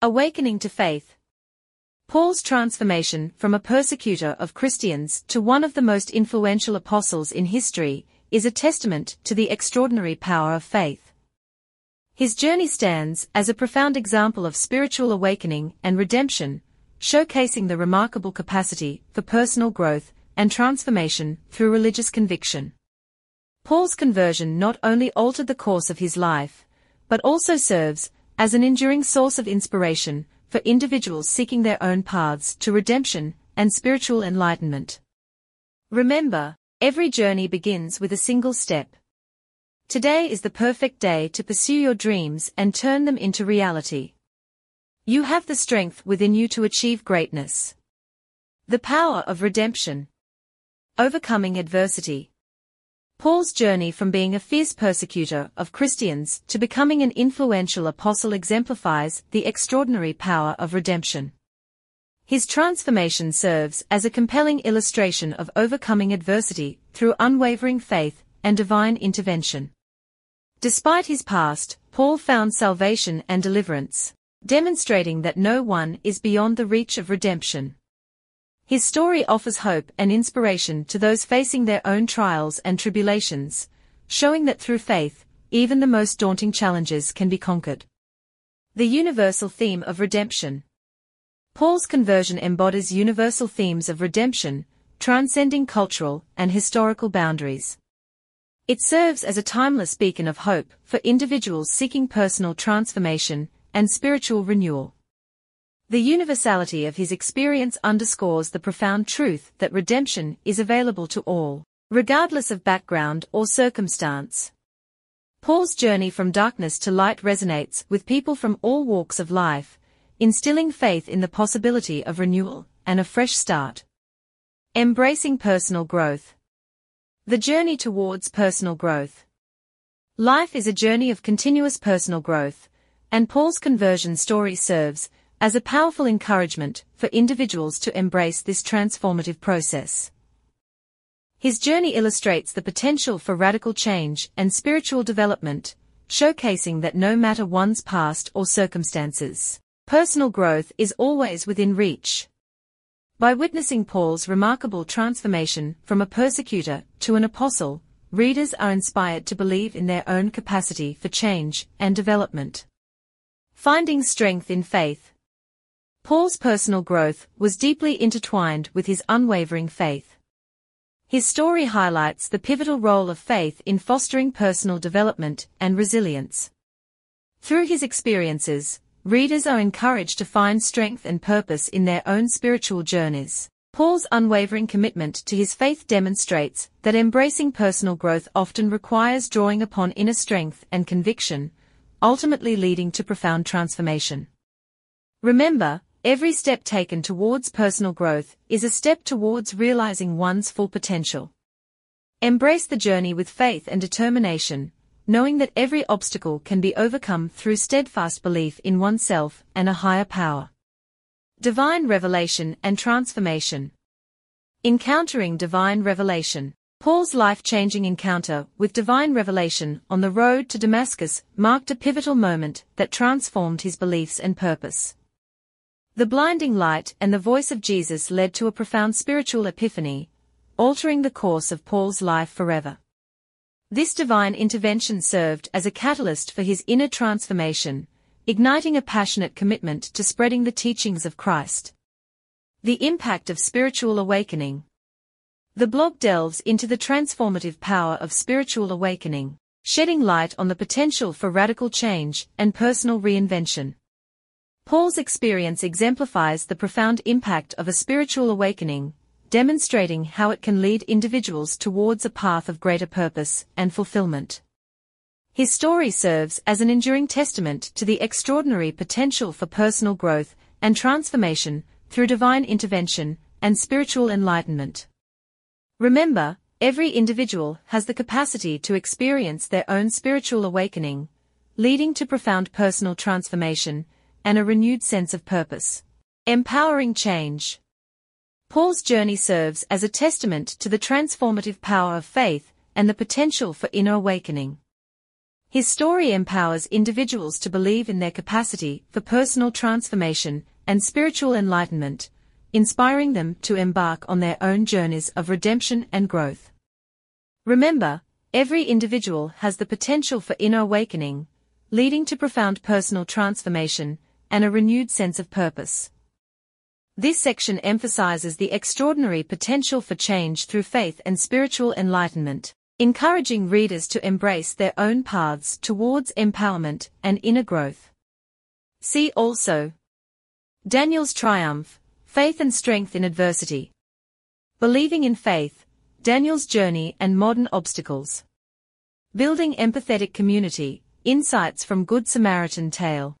Awakening to faith. Paul's transformation from a persecutor of Christians to one of the most influential apostles in history is a testament to the extraordinary power of faith. His journey stands as a profound example of spiritual awakening and redemption, showcasing the remarkable capacity for personal growth and transformation through religious conviction. Paul's conversion not only altered the course of his life, but also serves as an enduring source of inspiration for individuals seeking their own paths to redemption and spiritual enlightenment. Remember, every journey begins with a single step. Today is the perfect day to pursue your dreams and turn them into reality. You have the strength within you to achieve greatness. The power of redemption. Overcoming adversity. Paul's journey from being a fierce persecutor of Christians to becoming an influential apostle exemplifies the extraordinary power of redemption. His transformation serves as a compelling illustration of overcoming adversity through unwavering faith and divine intervention. Despite his past, Paul found salvation and deliverance, demonstrating that no one is beyond the reach of redemption. His story offers hope and inspiration to those facing their own trials and tribulations, showing that through faith, even the most daunting challenges can be conquered. The universal theme of redemption. Paul's conversion embodies universal themes of redemption, transcending cultural and historical boundaries. It serves as a timeless beacon of hope for individuals seeking personal transformation and spiritual renewal. The universality of his experience underscores the profound truth that redemption is available to all, regardless of background or circumstance. Paul's journey from darkness to light resonates with people from all walks of life, instilling faith in the possibility of renewal and a fresh start. Embracing personal growth. The journey towards personal growth. Life is a journey of continuous personal growth, and Paul's conversion story serves as a powerful encouragement for individuals to embrace this transformative process. His journey illustrates the potential for radical change and spiritual development, showcasing that no matter one's past or circumstances, personal growth is always within reach. By witnessing Paul's remarkable transformation from a persecutor to an apostle, readers are inspired to believe in their own capacity for change and development. Finding strength in faith. Paul's personal growth was deeply intertwined with his unwavering faith. His story highlights the pivotal role of faith in fostering personal development and resilience. Through his experiences, readers are encouraged to find strength and purpose in their own spiritual journeys. Paul's unwavering commitment to his faith demonstrates that embracing personal growth often requires drawing upon inner strength and conviction, ultimately leading to profound transformation. Remember, every step taken towards personal growth is a step towards realizing one's full potential. Embrace the journey with faith and determination, knowing that every obstacle can be overcome through steadfast belief in oneself and a higher power. Divine Revelation and Transformation Encountering Divine Revelation Paul's life-changing encounter with divine revelation on the road to Damascus marked a pivotal moment that transformed his beliefs and purpose. The blinding light and the voice of Jesus led to a profound spiritual epiphany, altering the course of Paul's life forever. This divine intervention served as a catalyst for his inner transformation, igniting a passionate commitment to spreading the teachings of Christ. The impact of spiritual awakening. The blog delves into the transformative power of spiritual awakening, shedding light on the potential for radical change and personal reinvention. Paul's experience exemplifies the profound impact of a spiritual awakening, demonstrating how it can lead individuals towards a path of greater purpose and fulfillment. His story serves as an enduring testament to the extraordinary potential for personal growth and transformation through divine intervention and spiritual enlightenment. Remember, every individual has the capacity to experience their own spiritual awakening, leading to profound personal transformation and a renewed sense of purpose. Empowering change. Paul's journey serves as a testament to the transformative power of faith and the potential for inner awakening. His story empowers individuals to believe in their capacity for personal transformation and spiritual enlightenment, inspiring them to embark on their own journeys of redemption and growth. Remember, every individual has the potential for inner awakening, leading to profound personal transformation and a renewed sense of purpose. This section emphasizes the extraordinary potential for change through faith and spiritual enlightenment, encouraging readers to embrace their own paths towards empowerment and inner growth. See also Daniel's Triumph, Faith and Strength in Adversity. Believing in Faith, Daniel's Journey and Modern Obstacles. Building Empathetic Community, Insights from Good Samaritan Tale.